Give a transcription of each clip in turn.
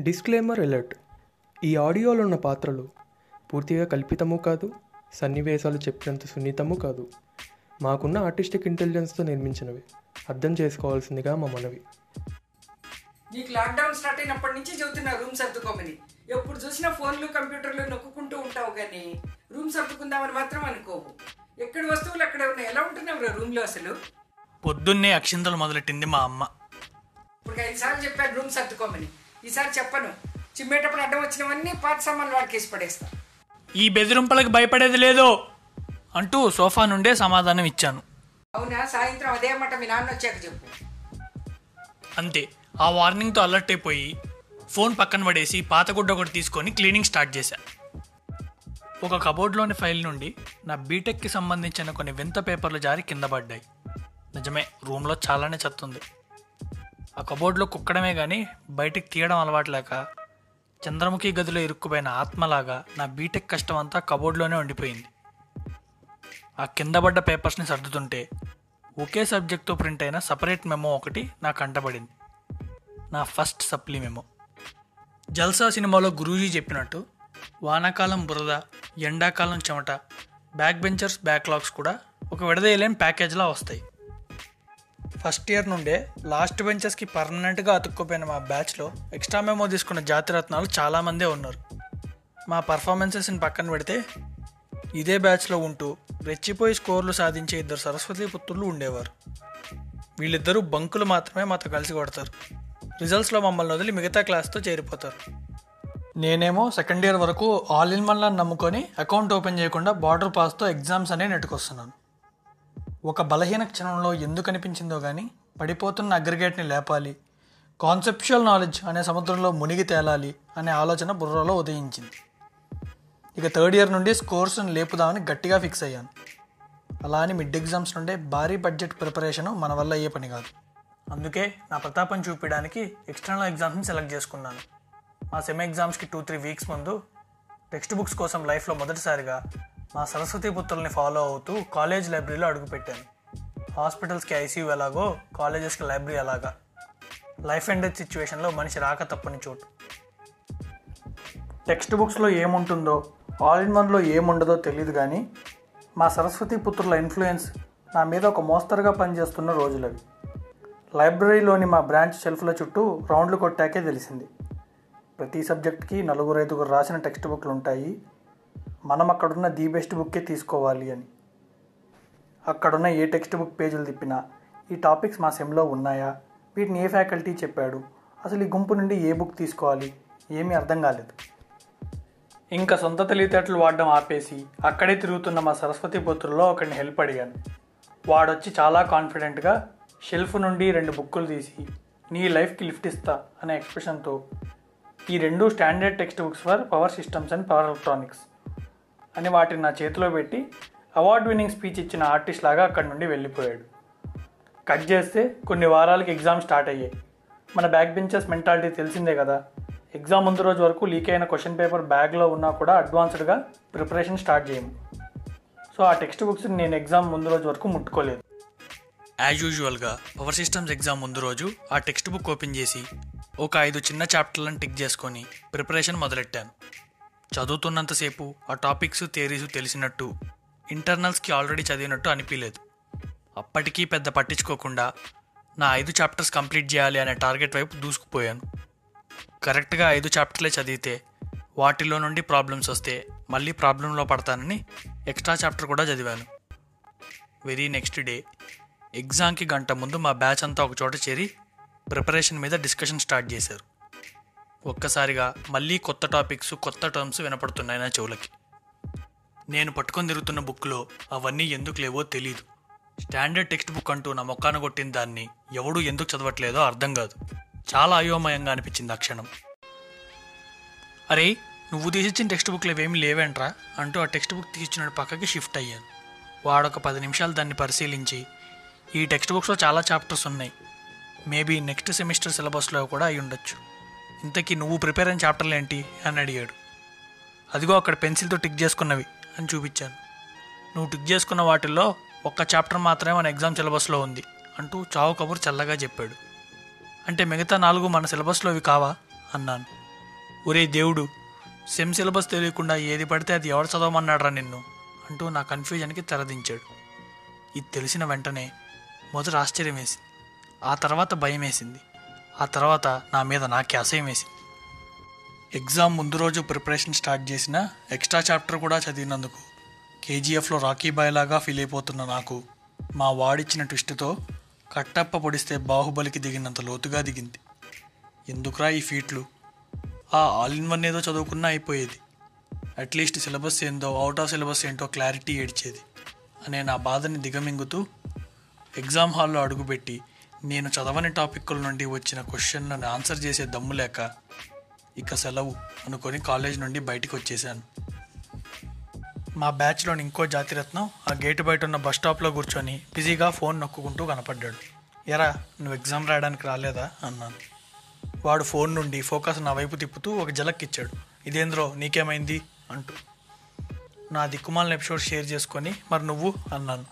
Disclaimer alert ఈ ఆడియోలో ఉన్న పాత్రలు పూర్తిగా కల్పితము కాదు సన్నివేశాలు చెప్పినంత సున్నితము కాదు. మాకున్న ఆర్టిస్టిక్ ఇంటెలిజెన్స్తో నిర్మించినవి. అర్థం చేసుకోవాల్సిందిగా మా మనవి. నీకు లాక్డౌన్ స్టార్ట్ అయినప్పటి నుంచి చెబుతున్నా రూమ్ సర్దుకోమని. ఎప్పుడు చూసినా ఫోన్లు కంప్యూటర్లు నొక్కుంటూ ఉంటావు కానీ రూమ్ సర్దుకుందామని మాత్రం అనుకోవు. ఎక్కడి వస్తువులు అక్కడే ఉన్నాయి? ఎలా ఉంటున్నావు రూమ్లో అసలు? పొద్దున్నే అక్షింతలు మొదలెట్టింది మా అమ్మ. ఇప్పుడు ఐదు సార్లు చెప్పాను రూమ్ సర్దుకోమని. ఈసారి చెప్పను. చిమ్మేటప్పుడు అడ్డం వచ్చినవన్నీ పాత సామాన్లు వాడికేసి పడేస్తా. ఈ బెదిరింపులకు భయపడేది లేదో అంటూ సోఫా నుండే సమాధానం ఇచ్చాను. అవునా? సాయంత్రం అదే మాట మీ నాన్న వచ్చాక చెప్పు. అంతే. ఆ వార్నింగ్తో అలర్ట్ అయిపోయి ఫోన్ పక్కన పడేసి పాతగుడ్డ ఒకటి తీసుకొని క్లీనింగ్ స్టార్ట్ చేశా. ఒక కబోర్డ్లోని ఫైల్ నుండి నా బీటెక్కి సంబంధించిన కొన్ని వింత పేపర్లు జారి కింద పడ్డాయి. నిజమే రూమ్లో చాలానే చెత్తుంది. ఆ కబోర్డ్లో కుక్కడమే కానీ బయటికి తీయడం అలవాట్లేక చంద్రముఖి గదిలో ఇరుక్కుపోయిన ఆత్మలాగా నా బీటెక్ కష్టం అంతా కబోర్డ్లోనే ఉండిపోయింది. ఆ కింద పడ్డ పేపర్స్ని సర్దుతుంటే ఒకే సబ్జెక్ట్తో ప్రింట్ అయిన సపరేట్ మెమో ఒకటి నాకు కంటపడింది. నా ఫస్ట్ సప్లీ మెమో. జల్సా సినిమాలో గురూజీ చెప్పినట్టు వానాకాలం బురద ఎండాకాలం చెమట బ్యాక్ బెంచర్స్ బ్యాక్లాగ్స్ కూడా ఒక విడదీయలేని ప్యాకేజ్లా వస్తాయి. ఫస్ట్ ఇయర్ నుండే లాస్ట్ బెంచెస్కి పర్మనెంట్గా అతుక్కుపోయిన మా బ్యాచ్లో ఎక్స్ట్రా మెమో తీసుకున్న జాతిరత్నాలు చాలామందే ఉన్నారు. మా పర్ఫార్మెన్సెస్ని పక్కన పెడితే ఇదే బ్యాచ్లో ఉంటూ రెచ్చిపోయి స్కోర్లు సాధించే ఇద్దరు సరస్వతి పుత్రులు ఉండేవారు. వీళ్ళిద్దరూ బంకులు మాత్రమే మాతో కలిసి కొడతారు. రిజల్ట్స్లో మమ్మల్ని వదిలి మిగతా క్లాస్తో చేరిపోతారు. నేనేమో సెకండ్ ఇయర్ వరకు ఆల్ ఇన్ వన్లను నమ్ముకొని అకౌంట్ ఓపెన్ చేయకుండా బార్డర్ పాస్తో ఎగ్జామ్స్ అనే నెట్టుకొస్తున్నాను. ఒక బలహీన క్షణంలో ఎందుకు అనిపించిందో కానీ పడిపోతున్న అగ్రిగేట్ని లేపాలి. కాన్సెప్చువల్ నాలెడ్జ్ అనే సముద్రంలో మునిగి తేలాలి అనే ఆలోచన బుర్రలో ఉదయించింది. ఇక థర్డ్ ఇయర్ నుండి స్కోర్స్ని లేపుదామని గట్టిగా ఫిక్స్ అయ్యాను. అలా అని మిడ్ ఎగ్జామ్స్ నుండే భారీ బడ్జెట్ ప్రిపరేషను మన వల్ల అయ్యే పని కాదు. అందుకే నా ప్రతాపం చూపించడానికి ఎక్స్టర్నల్ ఎగ్జామ్స్ని సెలెక్ట్ చేసుకున్నాను. మా సెమ్ ఎగ్జామ్స్కి టూ త్రీ వీక్స్ ముందు టెక్స్ట్ బుక్స్ కోసం లైఫ్లో మొదటిసారిగా మా సరస్వతి పుత్రుల్ని ఫాలో అవుతూ కాలేజ్ లైబ్రరీలో అడుగుపెట్టాను హాస్పిటల్స్కి ఐసీయూ ఎలాగో కాలేజెస్కి లైబ్రరీ ఎలాగా? లైఫ్ అండ్ డెత్ సిచ్యువేషన్లో మనిషి రాక తప్పని చోటు. టెక్స్ట్ బుక్స్లో ఏముంటుందో ఆల్ ఇన్ వన్లో ఏముండదో తెలియదు కానీ మా సరస్వతి పుత్రుల ఇన్ఫ్లుయెన్స్ నా మీద ఒక మోస్తరుగా పనిచేస్తున్న రోజులవి. లైబ్రరీలోని మా బ్రాంచ్ షెల్ఫ్ల చుట్టూ రౌండ్లు కొట్టాకే తెలిసింది. ప్రతి సబ్జెక్ట్కి నలుగురు ఐదుగురు రాసిన టెక్స్ట్ బుక్లు ఉంటాయి మనం అక్కడున్న ది బెస్ట్ బుక్కే తీసుకోవాలి అని. అక్కడున్న ఏ టెక్స్ట్ బుక్ పేజీలు తిప్పినా ఈ టాపిక్స్ మా సెమ్లో ఉన్నాయా? వీటిని ఏ ఫ్యాకల్టీ చెప్పాడు? అసలు ఈ గుంపు నుండి ఏ బుక్ తీసుకోవాలి? ఏమీ అర్థం కాలేదు. ఇంకా సొంత తెలివితేటలు వాడడం ఆపేసి అక్కడే తిరుగుతున్న మా సరస్వతి పుత్రుల్లో ఒకరిని హెల్ప్ అడిగాను. వాడొచ్చి చాలా కాన్ఫిడెంట్గా షెల్ఫ్ నుండి రెండు బుక్కులు తీసి నీ లైఫ్కి లిఫ్ట్ ఇస్తా అనే ఎక్స్ప్రెషన్తో ఈ రెండు standard text books for power systems and power electronics. అని వాటిని నా చేతిలో పెట్టి అవార్డ్ విన్నింగ్ స్పీచ్ ఇచ్చిన ఆర్టిస్ట్ లాగా అక్కడి నుండి వెళ్ళిపోయాడు. కట్ చేస్తే కొన్ని వారాలకి ఎగ్జామ్ స్టార్ట్ అయ్యాయి. మన బ్యాక్ బెంచెస్ మెంటాలిటీ తెలిసిందే కదా. ఎగ్జామ్ ముందు రోజు వరకు లీక్ అయిన క్వశ్చన్ పేపర్ బ్యాగ్లో ఉన్నా కూడా అడ్వాన్స్డ్గా ప్రిపరేషన్ స్టార్ట్ చేయము. సో ఆ టెక్స్ట్ బుక్స్ నేను ఎగ్జామ్ ముందు రోజు వరకు ముట్టుకోలేదు. యాజ్ యూజువల్గా పవర్ సిస్టమ్స్ ఎగ్జామ్ ముందు రోజు ఆ టెక్స్ట్ బుక్ ఓపెన్ చేసి ఒక ఐదు చిన్న చాప్టర్లను టిక్ చేసుకొని ప్రిపరేషన్ మొదలెట్టాను. చదువుతున్నంతసేపు ఆ టాపిక్స్ థియరీస్ తెలిసినట్టు ఇంటర్నల్స్కి ఆల్రెడీ చదివినట్టు అనిపించలేదు అప్పటికీ పెద్ద పట్టించుకోకుండా నా ఐదు చాప్టర్స్ కంప్లీట్ చేయాలి అనే టార్గెట్ వైపు దూసుకుపోయాను. కరెక్ట్గా ఐదు చాప్టర్లే చదివితే వాటిలో నుండి ప్రాబ్లమ్స్ వస్తే మళ్ళీ ప్రాబ్లంలో పడతానని ఎక్స్ట్రా చాప్టర్ కూడా చదివాను. వెరీ నెక్స్ట్ డే ఎగ్జామ్కి గంట ముందు మా బ్యాచ్ అంతా ఒక చోట చేరి ప్రిపరేషన్ మీద డిస్కషన్ స్టార్ట్ చేశారు. ఒక్కసారిగా మళ్ళీ కొత్త టాపిక్స్ కొత్త టర్మ్స్ వినపడుతున్నాయి నా చెవులకి. నేను పట్టుకొని తిరుగుతున్న బుక్లో అవన్నీ ఎందుకు లేవో తెలియదు స్టాండర్డ్ టెక్స్ట్ బుక్ అంటూ నా మొక్కాన కొట్టిన దాన్ని ఎవడు ఎందుకు చదవట్లేదో అర్థం కాదు. చాలా అయోమయంగా అనిపించింది ఆ క్షణం. అరే నువ్వు తీసిచ్చిన టెక్స్ట్ బుక్లు ఇవేమి లేవేంట్రా? అంటూ ఆ టెక్స్ట్ బుక్ తీసిచ్చిన పక్కకి షిఫ్ట్ అయ్యాను. వాడొక పది నిమిషాలు దాన్ని పరిశీలించి ఈ టెక్స్ట్ బుక్స్లో చాలా చాప్టర్స్ ఉన్నాయి. మేబీ నెక్స్ట్ సెమిస్టర్ సిలబస్లో కూడా అయి ఉండొచ్చు. ఇంతకీ నువ్వు ప్రిపేర్ అయిన చాప్టర్లు ఏంటి అని అడిగాడు. అదిగో అక్కడ పెన్సిల్తో టిక్ చేసుకున్నవి అని చూపించాను. నువ్వు టిక్ చేసుకున్న వాటిల్లో ఒక్క చాప్టర్ మాత్రమే మన ఎగ్జామ్ సిలబస్లో ఉంది అంటూ చావు కబుర్ చల్లగా చెప్పాడు. అంటే మిగతా నాలుగు మన సిలబస్లోవి కావా? అన్నాను. ఒరే దేవుడు సెమ్ సిలబస్ తెలియకుండా ఏది పడితే అది ఎవరు చదవమన్నాడ్రా నిన్ను? అంటూ నా కన్ఫ్యూజన్కి తెరదించాడు. ఇది తెలిసిన వెంటనే మొదట ఆశ్చర్యం వేసింది ఆ తర్వాత భయం వేసింది ఆ తర్వాత నా మీద నాకే అసహ్యం వేసింది. ఎగ్జామ్ ముందు రోజు ప్రిపరేషన్ స్టార్ట్ చేసిన ఎక్స్ట్రా చాప్టర్ కూడా చదివినందుకు కేజీఎఫ్లో రాకీ బాయ్ లాగా ఫీల్ అయిపోతున్న నాకు మా వాడిచ్చిన ట్విస్ట్తో కట్టప్ప పొడిస్తే బాహుబలికి దిగినంత లోతుగా దిగింది. ఎందుకురా ఈ ఫీట్లు? ఆ ఆల్ ఇన్ వన్ ఏదో చదువుకున్నా అయిపోయేది. అట్లీస్ట్ సిలబస్ ఏందో అవుట్ ఆఫ్ సిలబస్ ఏంటో క్లారిటీ ఏడ్చేది అనే నా బాధని దిగమింగుతూ ఎగ్జామ్ హాల్లో అడుగుపెట్టి నేను చదవని టాపిక్ల నుండి వచ్చిన క్వశ్చన్లను ఆన్సర్ చేసే దమ్ము లేక ఇక సెలవు అనుకొని కాలేజ్ నుండి బయటికి వచ్చేసాను మా బ్యాచ్లోని ఇంకో జాతిరత్నం ఆ గేటు బయట ఉన్న బస్ స్టాప్లో కూర్చొని బిజీగా ఫోన్ నొక్కుంటూ కనపడ్డాడు. ఎరా నువ్వు ఎగ్జామ్ రాయడానికి రాలేదా? అన్నాను. వాడు ఫోన్ నుండి ఫోకస్ నా వైపు తిప్పుతూ ఒక జలక్ ఇచ్చాడు ఇదేంద్రో నీకేమైంది? అంటూ. నా దిక్కుమాలిన ఎపిసోడ్ షేర్ చేసుకొని మరి నువ్వు? అన్నాను.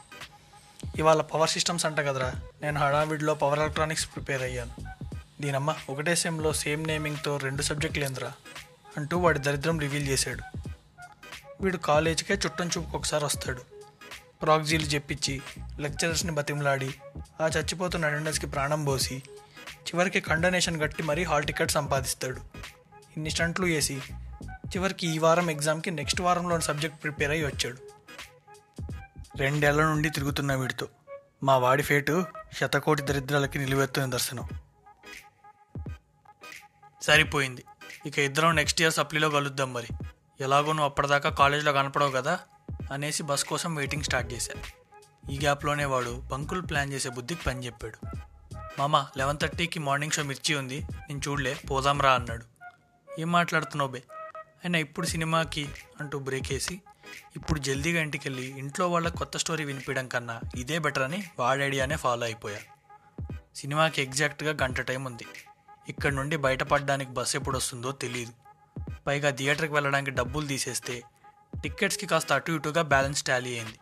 ఇవాళ పవర్ సిస్టమ్స్ అంట కదరా. నేను హడావిడిలో పవర్ ఎలక్ట్రానిక్స్ ప్రిపేర్ అయ్యాను. దీనమ్మ ఒకటే సెమ్లో సేమ్ నేమింగ్తో రెండు సబ్జెక్టులు ఏందిరా అంటూ వాడి దరిద్రం రివీల్ చేశాడు. వీడు కాలేజీకే చుట్టం చూపుకు ఒకసారి వస్తాడు. ప్రాక్జీలు చెప్పించి లెక్చరర్స్ని బతిమలాడి ఆ చచ్చిపోతున్న అటెండర్స్కి ప్రాణం పోసి చివరికి కండనేషన్ కట్టి మరీ హాల్ టికెట్ సంపాదిస్తాడు. ఇన్ని స్టంట్లు వేసి చివరికి ఈ వారం ఎగ్జామ్కి నెక్స్ట్ వారంలోని సబ్జెక్ట్ ప్రిపేర్ అయ్యి వచ్చాడు. రెండేళ్ళ నుండి తిరుగుతున్న వీడితో మా వాడి ఫేటు శతకోటి దరిద్రాలకి నిలువెత్తు నిదర్శనం సరిపోయింది. ఇక ఇద్దరం నెక్స్ట్ ఇయర్ సప్లీలో కలుద్దాం మరి. ఎలాగో నువ్వు అప్పటిదాకా కాలేజ్లో కనపడవు కదా అనేసి బస్ కోసం వెయిటింగ్ స్టార్ట్ చేశా. ఈ గ్యాప్లోనే వాడు బంకులు ప్లాన్ చేసే బుద్ధికి పని చెప్పాడు. మామ లెవెన్ థర్టీకి మార్నింగ్ షో మిర్చి ఉంది. నేను చూడలే పోదాంరా అన్నాడు. ఏం మాట్లాడుతున్నావు బే? అయినా ఇప్పుడు సినిమాకి అంటూ బ్రేక్ వేసి ఇప్పుడు జల్దీగా ఇంటికి వెళ్ళి ఇంట్లో వాళ్ళ కొత్త స్టోరీ వినిపించడం కన్నా ఇదే బెటర్ అని వాడి ఐడియానే ఫాలో అయిపోయా. సినిమాకి ఎగ్జాక్ట్గా గంట టైం ఉంది. ఇక్కడ నుండి బయటపడడానికి బస్సు ఎప్పుడు వస్తుందో తెలియదు పైగా థియేటర్కి వెళ్ళడానికి డబ్బులు తీసేస్తే టికెట్స్కి కాస్త అటు ఇటుగా బ్యాలెన్స్ టాలీ అయింది.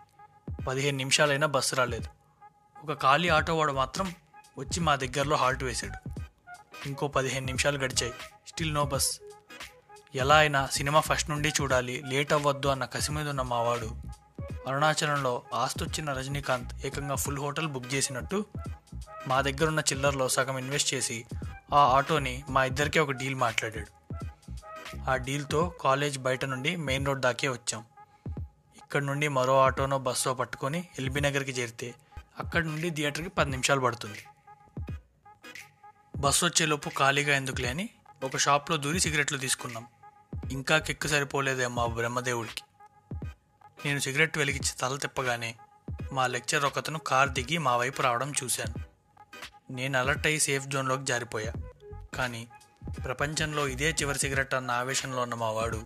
పదిహేను నిమిషాలైనా బస్సు రాలేదు. ఒక ఖాళీ ఆటో వాడు మాత్రం వచ్చి మా దగ్గరలో హాల్ట్ వేశాడు. ఇంకో పదిహేను నిమిషాలు గడిచాయి. Still no bus. ఎలా అయినా సినిమా ఫస్ట్ నుండి చూడాలి లేట్ అవ్వద్దు అన్న కసి మీద ఉన్న మావాడు. అరుణాచలంలో ఆస్తొచ్చిన రజనీకాంత్ ఏకంగా ఫుల్ హోటల్ బుక్ చేసినట్టు మా దగ్గరున్న చిల్లర్లో సగం ఇన్వెస్ట్ చేసి ఆ ఆటోని మా ఇద్దరికీ ఒక డీల్ మాట్లాడాడు. ఆ డీల్తో కాలేజ్ బయట నుండి మెయిన్ రోడ్ దాకే వచ్చాం. ఇక్కడ నుండి మరో ఆటోనో బస్సో పట్టుకొని ఎల్బీ నగర్కి చేరితే అక్కడి నుండి థియేటర్కి పది నిమిషాలు పడుతుంది. బస్సు వచ్చేలోపు ఖాళీగా ఎందుకులే అని ఒక షాప్లో దూరి సిగరెట్లు తీసుకున్నాం. ఇంకా కిక్కు సరిపోలేదే మా బ్రహ్మదేవుడికి. నేను సిగరెట్ వెలిగించి తల తిప్పగానే మా లెక్చర్ ఒకతను కార్ దిగి మా వైపు రావడం చూశాను. నేను అలర్ట్ అయ్యి సేఫ్ జోన్లోకి జారిపోయా. కానీ ప్రపంచంలో ఇదే చివరి సిగరెట్ అన్న ఆవేశంలో ఉన్న మా వాడు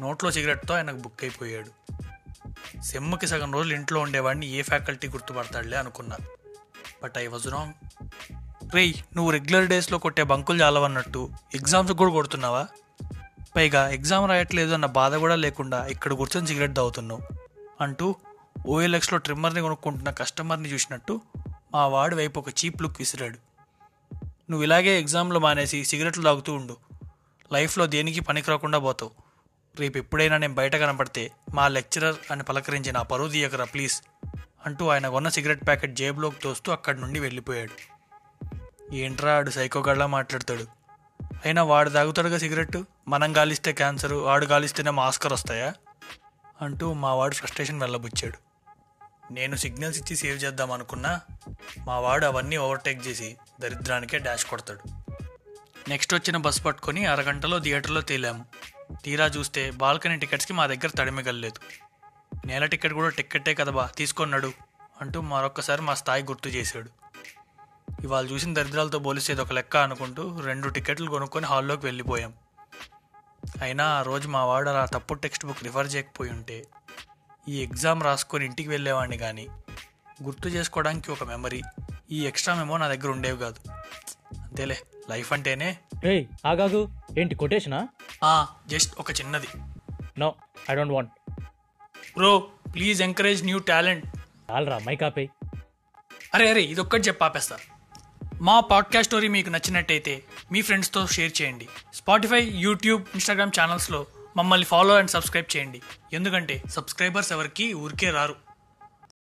నోట్లో సిగరెట్తో ఆయనకు బుక్ అయిపోయాడు. సెమ్ముకి సగం రోజులు ఇంట్లో ఉండేవాడిని ఏ ఫ్యాకల్టీ గుర్తుపడతాడులే అనుకున్నా. But I was wrong. రేయ్ నువ్వు రెగ్యులర్ డేస్లో కొట్టే బంకులు చాలవన్నట్టు ఎగ్జామ్స్ కూడా కొడుతున్నావా? పైగా ఎగ్జామ్ రాయట్లేదు అన్న బాధ కూడా లేకుండా ఇక్కడ కూర్చొని సిగరెట్ తాగుతున్నావు అంటూ ఓఎల్ఎక్స్లో ట్రిమ్మర్ని కొనుక్కుంటున్న కస్టమర్ని చూసినట్టు మా వాడి వైపు ఒక చీప్ లుక్ విసిరాడు. నువ్వు ఇలాగే ఎగ్జామ్లో మానేసి సిగరెట్లు తాగుతూ ఉండు. లైఫ్లో దేనికి పనికి రాకుండా పోతావు. రేపు ఎప్పుడైనా నేను బయట కనపడితే మా లెక్చరర్ అని పలకరించి నా పరువు తీయకరా ప్లీజ్ అంటూ ఆయన కొన్న సిగరెట్ ప్యాకెట్ జేబులోకి తోస్తూ అక్కడి నుండి వెళ్ళిపోయాడు. ఏంట్రా ఆడు సైకోగాళ్ళ మాట్లాడతాడు. అయినా వాడు తాగుతాడుగా సిగరెట్ మనం గాలిస్తే క్యాన్సరు వాడు గాలిస్తేనే మాస్కర్ వస్తాయా? అంటూ మా వాడు ఫ్రస్ట్రేషన్ వెళ్ళబుచ్చాడు. నేను సిగ్నల్స్ ఇచ్చి సేవ్ చేద్దాం అనుకున్నా మా వాడు అవన్నీ ఓవర్టేక్ చేసి దరిద్రానికే డాష్ కొడతాడు. నెక్స్ట్ వచ్చిన బస్ పట్టుకొని అరగంటలో థియేటర్లో తేలాము. తీరా చూస్తే బాల్కనీ టికెట్స్కి మా దగ్గర తడిమిగలలేదు. నేల టికెట్ కూడా టిక్కెట్టే కదా బా తీసుకొన్నాడు అంటూ మరొక్కసారి మా స్థాయి గుర్తు చేశాడు. ఇవాళ చూసిన దరిద్రాలతో పోలిస్తే ఇది ఒక లెక్క అనుకుంటూ రెండు టికెట్లు కొనుక్కొని హాల్లోకి వెళ్ళిపోయాం. అయినా ఆ రోజు మా వాడు అలా తప్పుడు టెక్స్ట్ బుక్ రిఫర్ చేయకపోయి ఉంటే ఈ ఎగ్జామ్ రాసుకొని ఇంటికి వెళ్ళేవాడిని కానీ గుర్తు చేసుకోవడానికి ఒక మెమరీ. ఈ ఎక్స్ట్రా మెమో నా దగ్గర ఉండేవి కాదు. అంతేలే లైఫ్ అంటేనే. ఏయ్ ఆగాగు. ఏంటి కొటేషనా? ఆ, జస్ట్ ఒక చిన్నది. No I don't want. Bro please encourage new talent. చాలరా మైక్ ఆపేయ్. అరే అరే ఇదొక్కటి చెప్పి ఆపేస్తా. మా పాడ్కాస్ట్ స్టోరీ మీకు నచ్చినట్టయితే మీ ఫ్రెండ్స్తో షేర్ చేయండి. స్పాటిఫై యూట్యూబ్ ఇన్స్టాగ్రామ్ ఛానల్స్లో మమ్మల్ని ఫాలో అండ్ సబ్స్క్రైబ్ చేయండి. ఎందుకంటే సబ్స్క్రైబర్స్ ఎవరికి ఊరికే రారు.